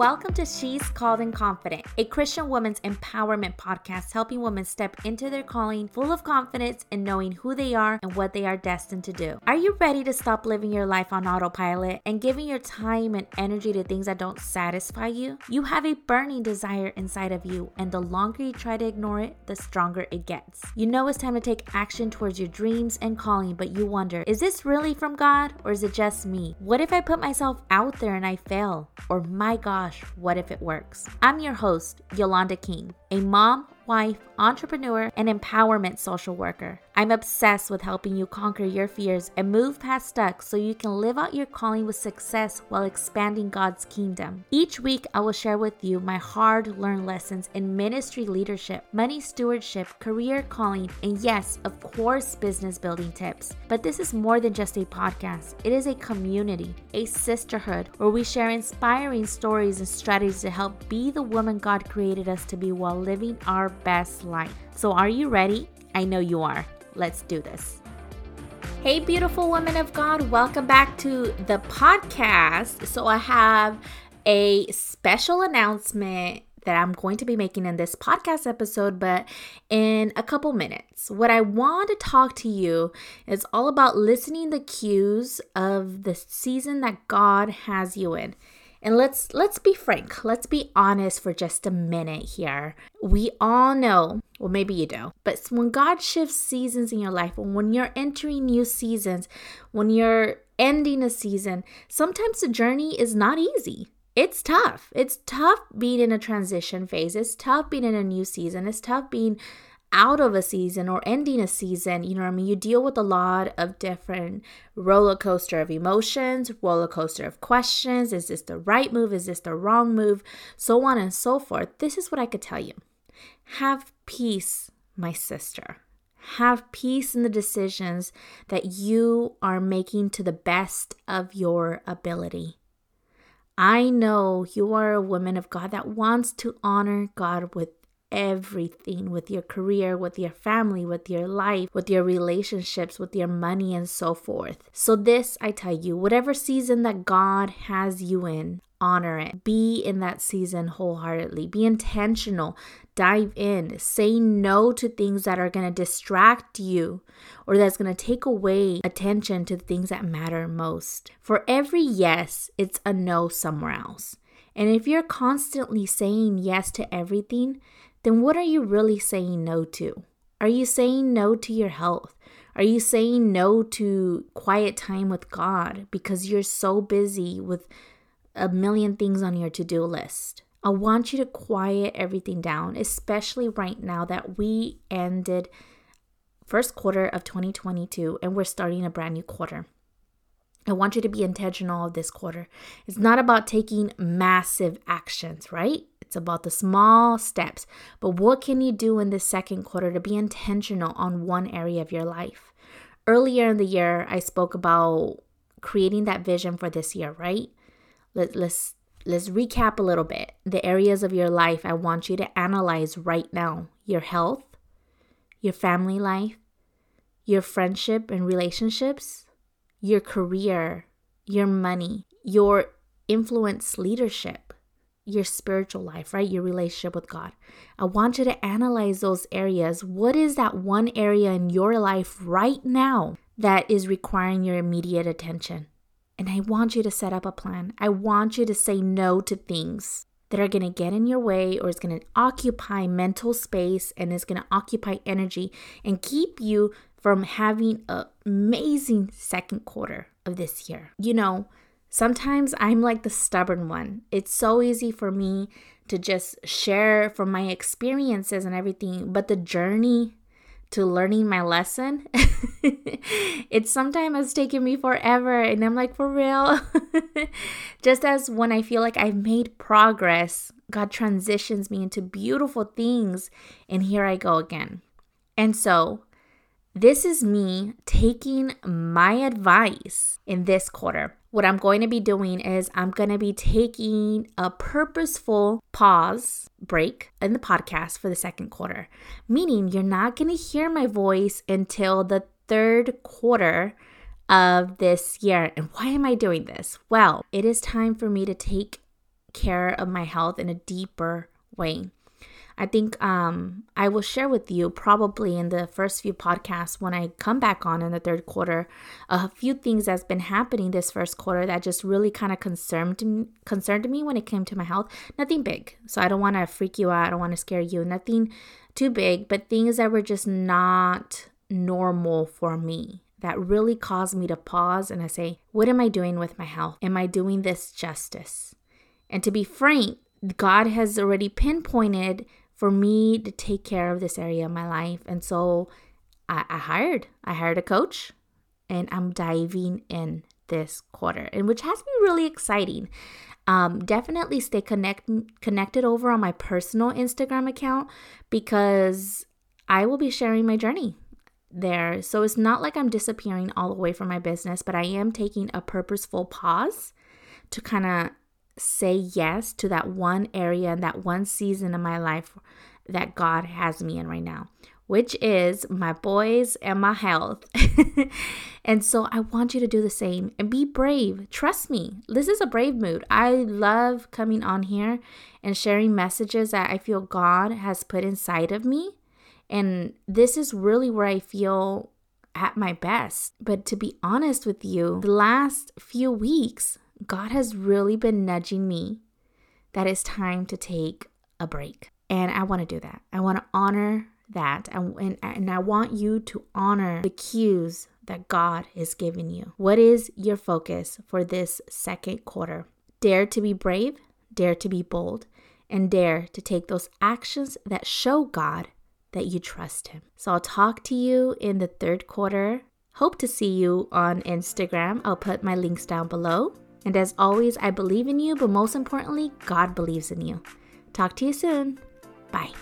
Welcome to She's Called and Confident, a Christian woman's empowerment podcast helping women step into their calling full of confidence and knowing who they are and what they are destined to do. Are you ready to stop living your life on autopilot and giving your time and energy to things that don't satisfy you? You have a burning desire inside of you, and the longer you try to ignore it, the stronger it gets. You know it's time to take action towards your dreams and calling, but you wonder, is this really from God or is it just me? What if I put myself out there and I fail? Or my gosh, what if it works? I'm your host, Yolanda King, a mom wife, entrepreneur, and empowerment social worker. I'm obsessed with helping you conquer your fears and move past stuck so you can live out your calling with success while expanding God's kingdom. Each week, I will share with you my hard learned lessons in ministry leadership, money stewardship, career calling, and yes, of course, business building tips. But this is more than just a podcast, it is a community, a sisterhood where we share inspiring stories and strategies to help be the woman God created us to be while living our best life. So, are you ready? I know you are. Let's do this. Hey, beautiful woman of God, welcome back to the podcast. So, I have a special announcement that I'm going to be making in this podcast episode, but in a couple minutes. What I want to talk to you is all about listening the cues of the season that God has you in. And let's let's be frank. Let's be honest for just a minute here. We all know, well maybe you don't. but when God shifts seasons in your life, when you're entering new seasons, when you're ending a season, sometimes the journey is not easy. It's tough. It's tough being in a transition phase. It's tough being in a new season. It's tough being out of a season or ending a season, you know what I mean? You deal with a lot of different roller coaster of emotions, roller coaster of questions. Is this the right move? Is this the wrong move? So on and so forth. This is what I could tell you. Have peace, my sister. Have peace in the decisions that you are making to the best of your ability. I know you are a woman of God that wants to honor God with everything with your career, with your family, with your life, with your relationships, with your money, and so forth. So, this I tell you, whatever season that God has you in, honor it. Be in that season wholeheartedly. Be intentional. Dive in. Say no to things that are going to distract you or that's going to take away attention to the things that matter most. For every yes, it's a no somewhere else. And if you're constantly saying yes to everything, then what are you really saying no to? Are you saying no to your health? Are you saying no to quiet time with God because you're so busy with a million things on your to do list? I want you to quiet everything down, especially right now that we ended first quarter of 2022 and we're starting a brand new quarter. I want you to be intentional of this quarter. It's not about taking massive actions, right? It's about the small steps. But what can you do in the second quarter to be intentional on one area of your life? Earlier in the year, I spoke about creating that vision for this year, right? Let, let's let's recap a little bit. The areas of your life I want you to analyze right now. Your health, your family life, your friendship and relationships, your career, your money, your influence leadership your spiritual life, right? Your relationship with God. I want you to analyze those areas. What is that one area in your life right now that is requiring your immediate attention? And I want you to set up a plan. I want you to say no to things that are going to get in your way or is going to occupy mental space and is going to occupy energy and keep you from having an amazing second quarter of this year. You know, Sometimes I'm like the stubborn one. It's so easy for me to just share from my experiences and everything, but the journey to learning my lesson, it sometimes has taken me forever. And I'm like, for real? just as when I feel like I've made progress, God transitions me into beautiful things, and here I go again. And so, this is me taking my advice in this quarter what I'm going to be doing is I'm going to be taking a purposeful pause break in the podcast for the second quarter, meaning you're not going to hear my voice until the third quarter of this year. And why am I doing this? Well, it is time for me to take care of my health in a deeper way. I think um, I will share with you probably in the first few podcasts when I come back on in the third quarter a few things that's been happening this first quarter that just really kind of concerned concerned me when it came to my health. Nothing big, so I don't want to freak you out. I don't want to scare you. Nothing too big, but things that were just not normal for me that really caused me to pause and I say, what am I doing with my health? Am I doing this justice? And to be frank, God has already pinpointed for me to take care of this area of my life. And so I, I hired, I hired a coach and I'm diving in this quarter, and which has been really exciting. Um, definitely stay connect connected over on my personal Instagram account because I will be sharing my journey there. So it's not like I'm disappearing all the way from my business, but I am taking a purposeful pause to kind of say yes to that one area and that one season of my life that God has me in right now, which is my boys and my health. and so I want you to do the same and be brave. Trust me, this is a brave mood. I love coming on here and sharing messages that I feel God has put inside of me. And this is really where I feel at my best. But to be honest with you, the last few weeks, God has really been nudging me that it's time to take a break. And I want to do that. I want to honor that. And, and, I want you to honor the cues that God is giving you. What is your focus for this second quarter? Dare to be brave, dare to be bold, and dare to take those actions that show God that you trust Him. So I'll talk to you in the third quarter. Hope to see you on Instagram. I'll put my links down below. And as always, I believe in you, but most importantly, God believes in you. Talk to you soon. Bye.